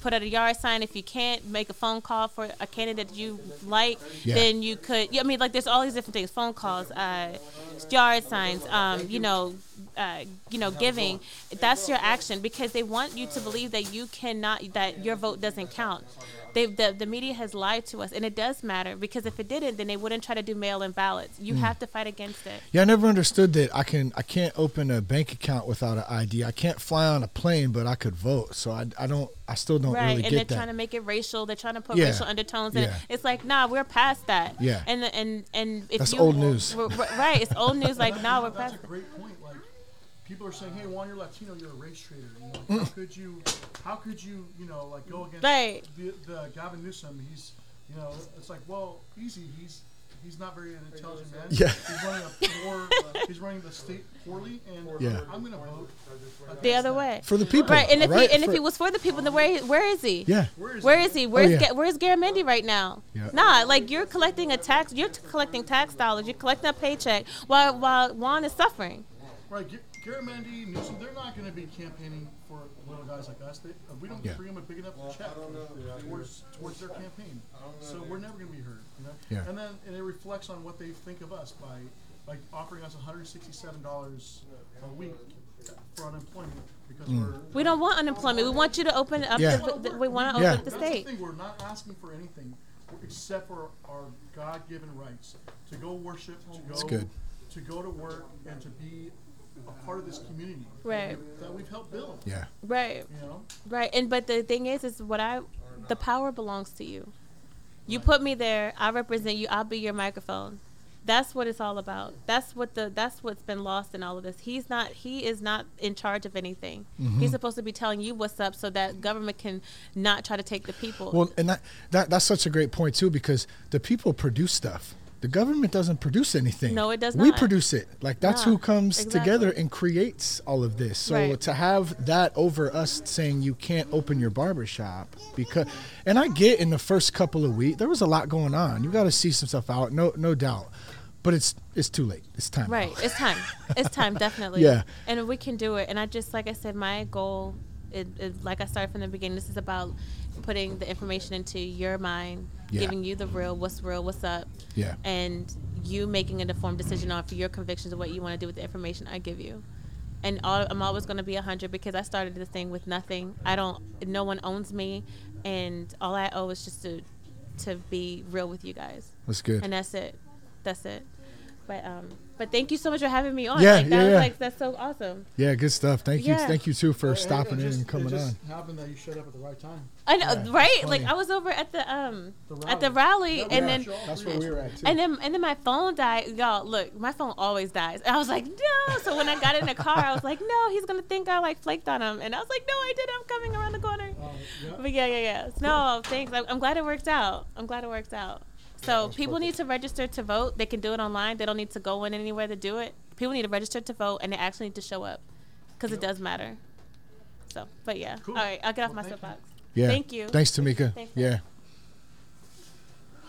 put out a yard sign if you can't make a phone call for a candidate you like Yeah. then you could yeah, i mean like there's all these different things phone calls uh yard signs um you know uh, you know, giving, that's your action because they want you to believe that you cannot, that your vote doesn't count. They, the, the media has lied to us, and it does matter because if it didn't, then they wouldn't try to do mail-in ballots. You hmm. have to fight against it. Yeah, I never understood that. I can I can't open a bank account without an ID. I can't fly on a plane, but I could vote. So I, I don't I still don't right really and they're that. trying to make it racial they're trying to put Yeah. racial undertones in Yeah. it it's like nah we're past that Yeah. and and and if That's you old news. we're- we're- right it's old news like nah we're That's past a great point. Like people are saying, "Hey, Juan, you're Latino. You're a race traitor. You know, mm. how could you? How could you? You know, like go against Right. the, the Gavin Newsom? He's, you know, it's like, well, easy. He's he's not very an intelligent man. Yeah. He's running a poor. Uh, he's running the state poorly, and Yeah. I'm gonna vote the other way For the people, right and if right? he and if For- he was for the people then where where is he Yeah. Where is Where he? is he? Where's oh, yeah. Ga- Where's Garamendi right now? Yeah. Nah, like you're collecting a tax. You're t- collecting tax dollars. You're collecting a paycheck while while Juan is suffering. Right, G- Garamendi, Newsom, they're not going to be campaigning for little guys like us. They, uh, we don't Yeah. bring them a big enough check towards towards their campaign, so we're never going to be heard. You know? Yeah. And then and it reflects on what they think of us by by offering us 167 dollars a week for unemployment because we're We don't want unemployment. We want you to open up. Yeah. The, the, we want to Yeah. open up the That's state. the thing. We're not asking for anything except for our God-given rights to go worship, to go good. to go to work, and to be a part of this community Right. that we've helped build. Yeah. Right. You know, Right. And but the thing is, is what I, the power belongs to you. You put me there. I represent you. I'll be your microphone. That's what it's all about. That's what the that's what's been lost in all of this. He's not he is not in charge of anything. Mm-hmm. He's supposed to be telling you what's up so that government can not try to take the people. Well, and that, that that's such a great point too because the people produce stuff. The government doesn't produce anything. No, it does not. We produce it. Like that's No, who comes exactly. together and creates all of this. So Right. to have that over us saying you can't open your barber shop because and I get in the first couple of weeks there was a lot going on. You got to see some stuff out, no no doubt. But it's it's too late. It's time. Right. It's time. It's time, definitely. Yeah. And we can do it. And I just, like I said, my goal is, is like I started from the beginning. This is about putting the information into your mind, Yeah. giving you the real, what's real, what's up, Yeah. and you making an informed decision on for your convictions of what you want to do with the information I give you. And all, I'm always going to be 100 because I started this thing with nothing. I don't, no one owns me. And all I owe is just to, to be real with you guys That's good. and that's it. That's it. But um, but thank you so much for having me on. Yeah, like, that yeah, was yeah. like that's so awesome. yeah, good stuff. Thank you. Yeah. Thank you too for And- stopping and in just- and coming it just on. Happened that you showed up at the right time. I know, Yeah, right? Like I was over at the um The at the rally. rally, Yeah, and then. That's where we were at too. and then and then my phone died. Y'all, look, my phone always dies. I was like, no. So when I got in the car, I was like, no, he's gonna think I like flaked on him, and I was like, no, I didn't. I'm coming around the corner. Uh, yeah. But yeah, yeah, yeah. No, thanks. I- I'm glad it worked out. I'm glad it worked out. So people need to register to vote. They can do it online. They don't need to go in anywhere to do it. People need to register to vote, and they actually need to show up because it does matter. So, but yeah. Cool. All right, I'll get off Well, my soapbox. Yeah. Thank you. Thanks, Tamika. Thanks, yeah.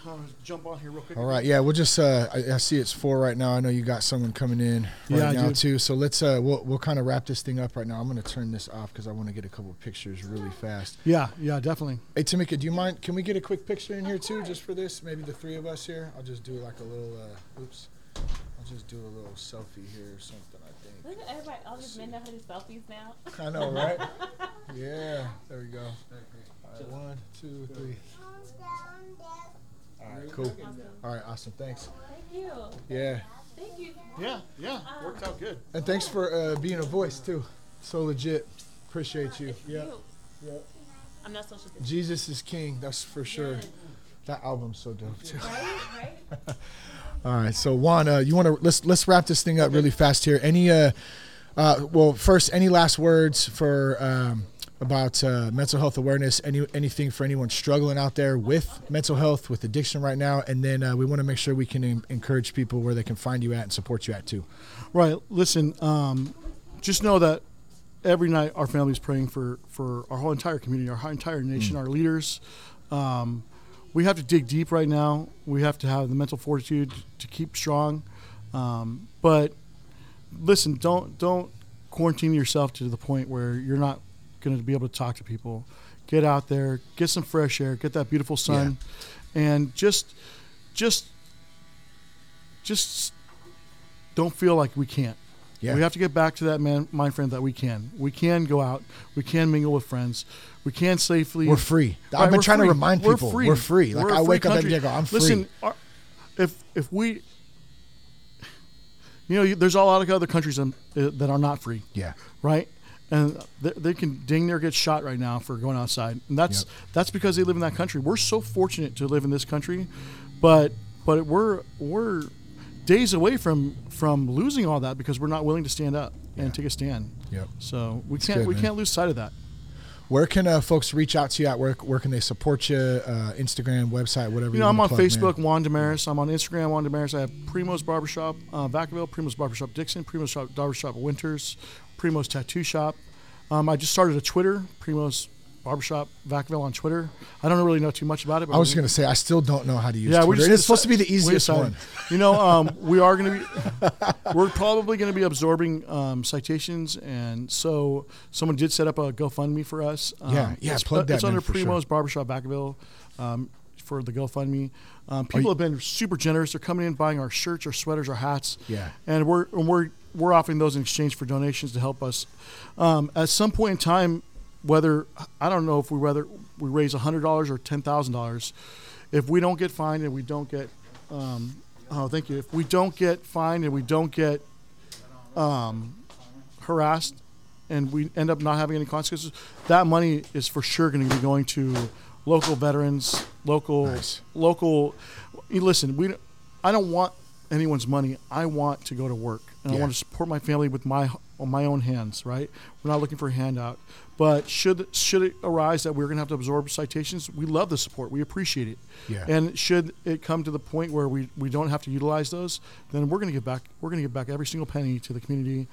I'll jump on here real quick. All right, yeah, we'll just. Uh, I, I see it's four right now. I know you got someone coming in right Yeah, now do. too. So let's. Uh, we'll we'll kind of wrap this thing up right now. I'm gonna turn this off because I want to get a couple pictures really fast. Yeah, yeah, definitely. Hey, Tamika, do you mind? Can we get a quick picture in here too, just for this? Maybe the three of us here. I'll just do like a little. Uh, oops. I'll just do a little selfie here or something. I think. Look at everybody. All these men know how to do selfies now. I know, right? yeah. There we go. All right, one, two, three. All right, cool. All right, awesome. Thanks. Thank you. Yeah. Thank you. Yeah, yeah, worked out good. And thanks for uh, being a voice too. So legit. Appreciate you. Yeah. Yeah. I'm not social distance. Jesus is King. That's for sure. That album's so dope too. Right? Right? All right. So Juan, uh, you want to let's let's wrap this thing up really fast here. Any uh, uh, well, first, any last words for um, about uh, mental health awareness? Any anything for anyone struggling out there with mental health, with addiction right now? And then uh, we want to make sure we can en- encourage people where they can find you at and support you at too. Right. Listen, um, just know that every night our family is praying for, for our whole entire community, our entire nation, our leaders. Um, we have to dig deep right now. We have to have the mental fortitude to keep strong. Um, but listen, don't don't quarantine yourself to the point where you're not going to be able to talk to people. Get out there, get some fresh air, get that beautiful sun, and just just just don't feel like we can't. Yeah. We have to get back to that man, mind frame that we can. We can go out. We can mingle with friends. We can safely. We're free. Right, I've been we're trying free. to remind We're people free. we're free. Like We're I free wake up every country. day, and go, I'm free. Listen, our, if if we, you know, there's a lot of other countries uh, that are not free, yeah. right? And they, they can ding there get shot right now for going outside, and that's Yep. that's because they live in that country. We're so fortunate to live in this country, but but we're we're days away from from losing all that because we're not willing to stand up and take a stand. Yep. So we can't good, we man. can't lose sight of that. Where can uh, folks reach out to you at? Where, where can they support you? Uh, Instagram, website, whatever. You know, I'm on plug, Facebook, man. Juan Damaris. I'm on Instagram, Juan Damaris. I have Primo's Barbershop, uh, Vacaville, Primo's Barbershop Dixon, Primo's Shop, Barbershop Winters, Primo's Tattoo Shop. Um, I just started a Twitter, Primo's Barbershop Vacaville on Twitter. I don't really know too much about it. But I was gonna say I still don't know how to use yeah, we're Twitter. just It's supposed to be the easiest one. You know, um, we are going to be, we're probably going to be absorbing um, citations, and so someone did set up a GoFundMe for us. Um, Yeah, yeah, it's, plug that, It's under for sure. Primo's Barbershop Vacaville um, for the GoFundMe. Um, people have been super generous. They're coming in, buying our shirts, our sweaters, our hats. Yeah. and we're and we're we're offering those in exchange for donations to help us. Um, at some point in time, whether I don't know if we whether we raise hundred dollars or ten thousand dollars, if we don't get fined and we don't get, um, oh thank you, if we don't get fined and we don't get um, harassed and we end up not having any consequences, that money is for sure going to be going to local veterans, local, Nice. local. you Listen, we, I don't want anyone's money. I want to go to work and I want to support my family with my on my own hands. Right? We're not looking for a handout. But should should it arise that we're going to have to absorb citations, we love the support. We appreciate it. Yeah. And should it come to the point where we, we don't have to utilize those, then we're going to give back. We're going to give back every single penny to the community. um,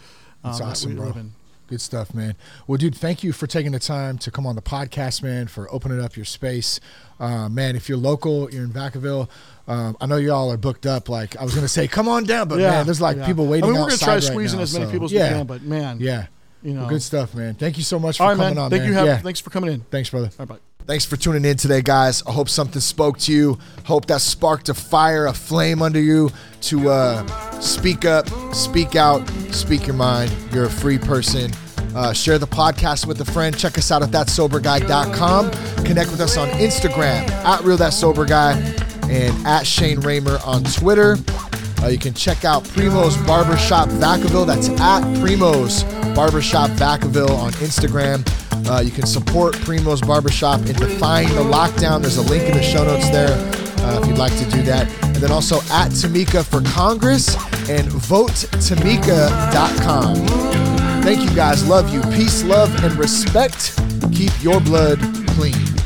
That's that awesome, we bro. live in. Good stuff, man. Well, dude, thank you for taking the time to come on the podcast, man, for opening up your space. Uh, man, if you're local, you're in Vacaville, um, I know y'all are booked up. Like, I was going to say, come on down, but man, there's like yeah. people waiting I mean, we're outside try to right squeeze in now, as many so- people as yeah. we can, but man, Yeah. you know, Well, good stuff, man. Thank you so much for right, coming man. on, Thank man. you. Have, yeah. Thanks for coming in. Thanks, brother. All right, bye. Thanks for tuning in today, guys. I hope something spoke to you. Hope that sparked a fire, a flame under you to uh, speak up, speak out, speak your mind. You're a free person. Uh, share the podcast with a friend. Check us out at thatsoberguy.com. Connect with us on Instagram at real that sober guy and at Shane Raymer on Twitter. Uh, you can check out Primo's Barbershop Vacaville. That's at Primo's Barbershop Vacaville on Instagram. Uh, you can support Primo's Barbershop in Defying the Lockdown. There's a link in the show notes there uh, if you'd like to do that. And then also at Tamika for Congress and votetamika.com. Thank you guys. Love you. Peace, love, and respect. Keep your blood clean.